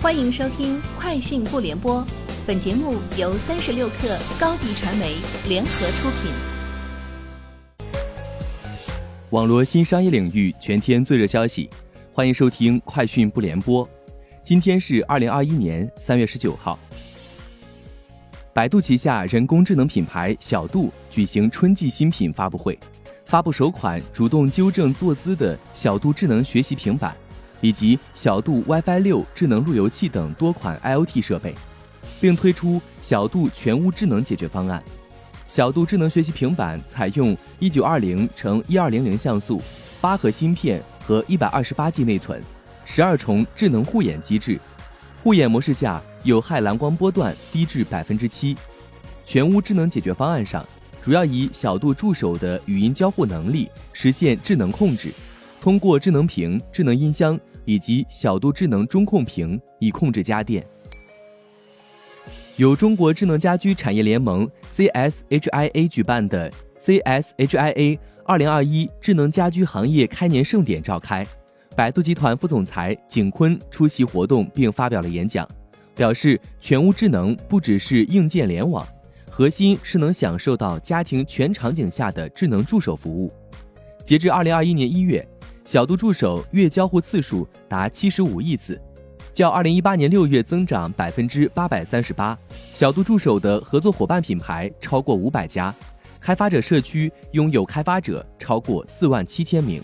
欢迎收听《快讯不联播》，本节目由三十六克高低传媒联合出品。网络新商业领域全天最热消息，欢迎收听《快讯不联播》。今天是二零二一年三月十九号。百度旗下人工智能品牌小度举行春季新品发布会，发布首款主动纠正坐姿的小度智能学习平板。以及小度 WiFi 六智能路由器等多款 IoT 设备，并推出小度全屋智能解决方案。小度智能学习平板采用一九二零乘一二零零像素、八核芯片和一百二十八 G 内存，十二重智能护眼机制，护眼模式下有害蓝光波段低至百分之七。全屋智能解决方案上，主要以小度助手的语音交互能力实现智能控制，通过智能屏、智能音箱。以及小度智能中控屏以控制家电。由中国智能家居产业联盟 （CSHIA） 举办的 CSHIA 二零二一智能家居行业开年盛典召开，百度集团副总裁景坤出席活动并发表了演讲，表示全屋智能不只是硬件联网，核心是能享受到家庭全场景下的智能助手服务。截至二零二一年一月。小度助手月交互次数达七十五亿次，较二零一八年六月增长百分之八百三十八。小度助手的合作伙伴品牌超过五百家，开发者社区拥有开发者超过四万七千名。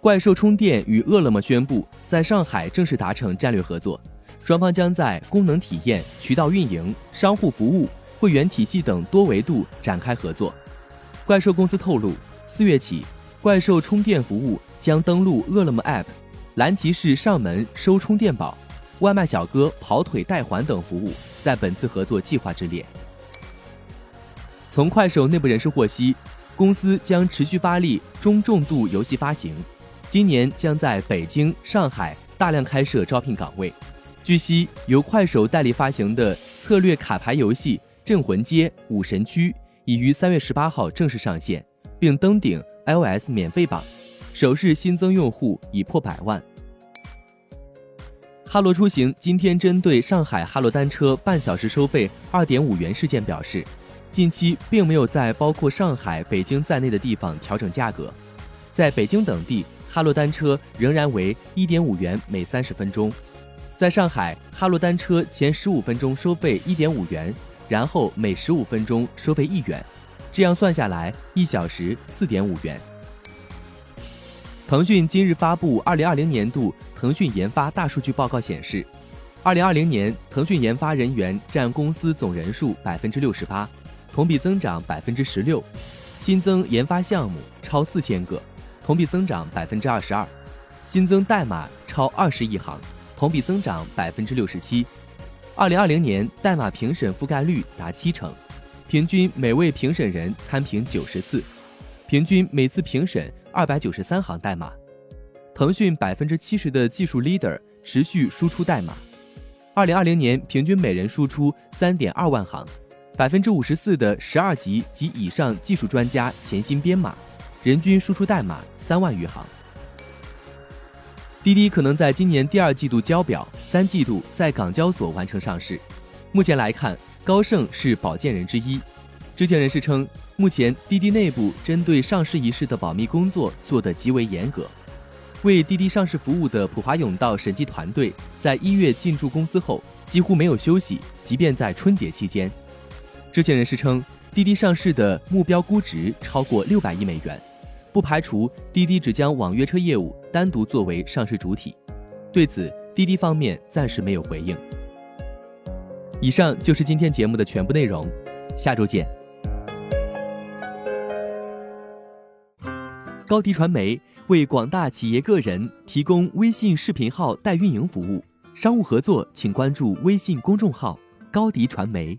怪兽充电与饿了么宣布在上海正式达成战略合作，双方将在功能体验、渠道运营、商户服务、会员体系等多维度展开合作。怪兽公司透露，四月起。怪兽充电服务将登录饿了么 App，蓝骑士上门收充电宝，外卖小哥跑腿代还等服务在本次合作计划之列。从快手内部人士获悉，公司将持续发力中重度游戏发行，今年将在北京、上海大量开设招聘岗位。据悉，由快手代理发行的策略卡牌游戏《镇魂街武神区》已于三月十八号正式上线，并登顶。iOS 免费榜，首日新增用户已破百万。哈罗出行今天针对上海哈罗单车半小时收费二点五元事件表示，近期并没有在包括上海、北京在内的地方调整价格，在北京等地，哈罗单车仍然为一点五元每三十分钟。在上海，哈罗单车前十五分钟收费一点五元，然后每十五分钟收费一元。这样算下来，一小时四点五元。腾讯今日发布二零二零年度腾讯研发大数据报告显示，二零二零年腾讯研发人员占公司总人数百分之六十八，同比增长百分之十六；新增研发项目超四千个，同比增长百分之二十二；新增代码超二十亿行，同比增长百分之六十七。二零二零年代码评审覆盖率达七成。平均每位评审人参评九十次，平均每次评审二百九十三行代码。腾讯百分之七十的技术 leader 持续输出代码，二零二零年平均每人输出三点二万行，百分之五十四的十二级及以上技术专家潜心编码，人均输出代码三万余行。滴滴可能在今年第二季度交表，三季度在港交所完成上市。目前来看。高盛是保荐人之一。知情人士称，目前滴滴内部针对上市一事的保密工作做得极为严格。为滴滴上市服务的普华永道审计团队在一月进驻公司后，几乎没有休息，即便在春节期间。知情人士称，滴滴上市的目标估值超过六百亿美元，不排除滴滴只将网约车业务单独作为上市主体。对此，滴滴方面暂时没有回应。以上就是今天节目的全部内容，下周见。高迪传媒为广大企业个人提供微信视频号代运营服务，商务合作请关注微信公众号“高迪传媒”。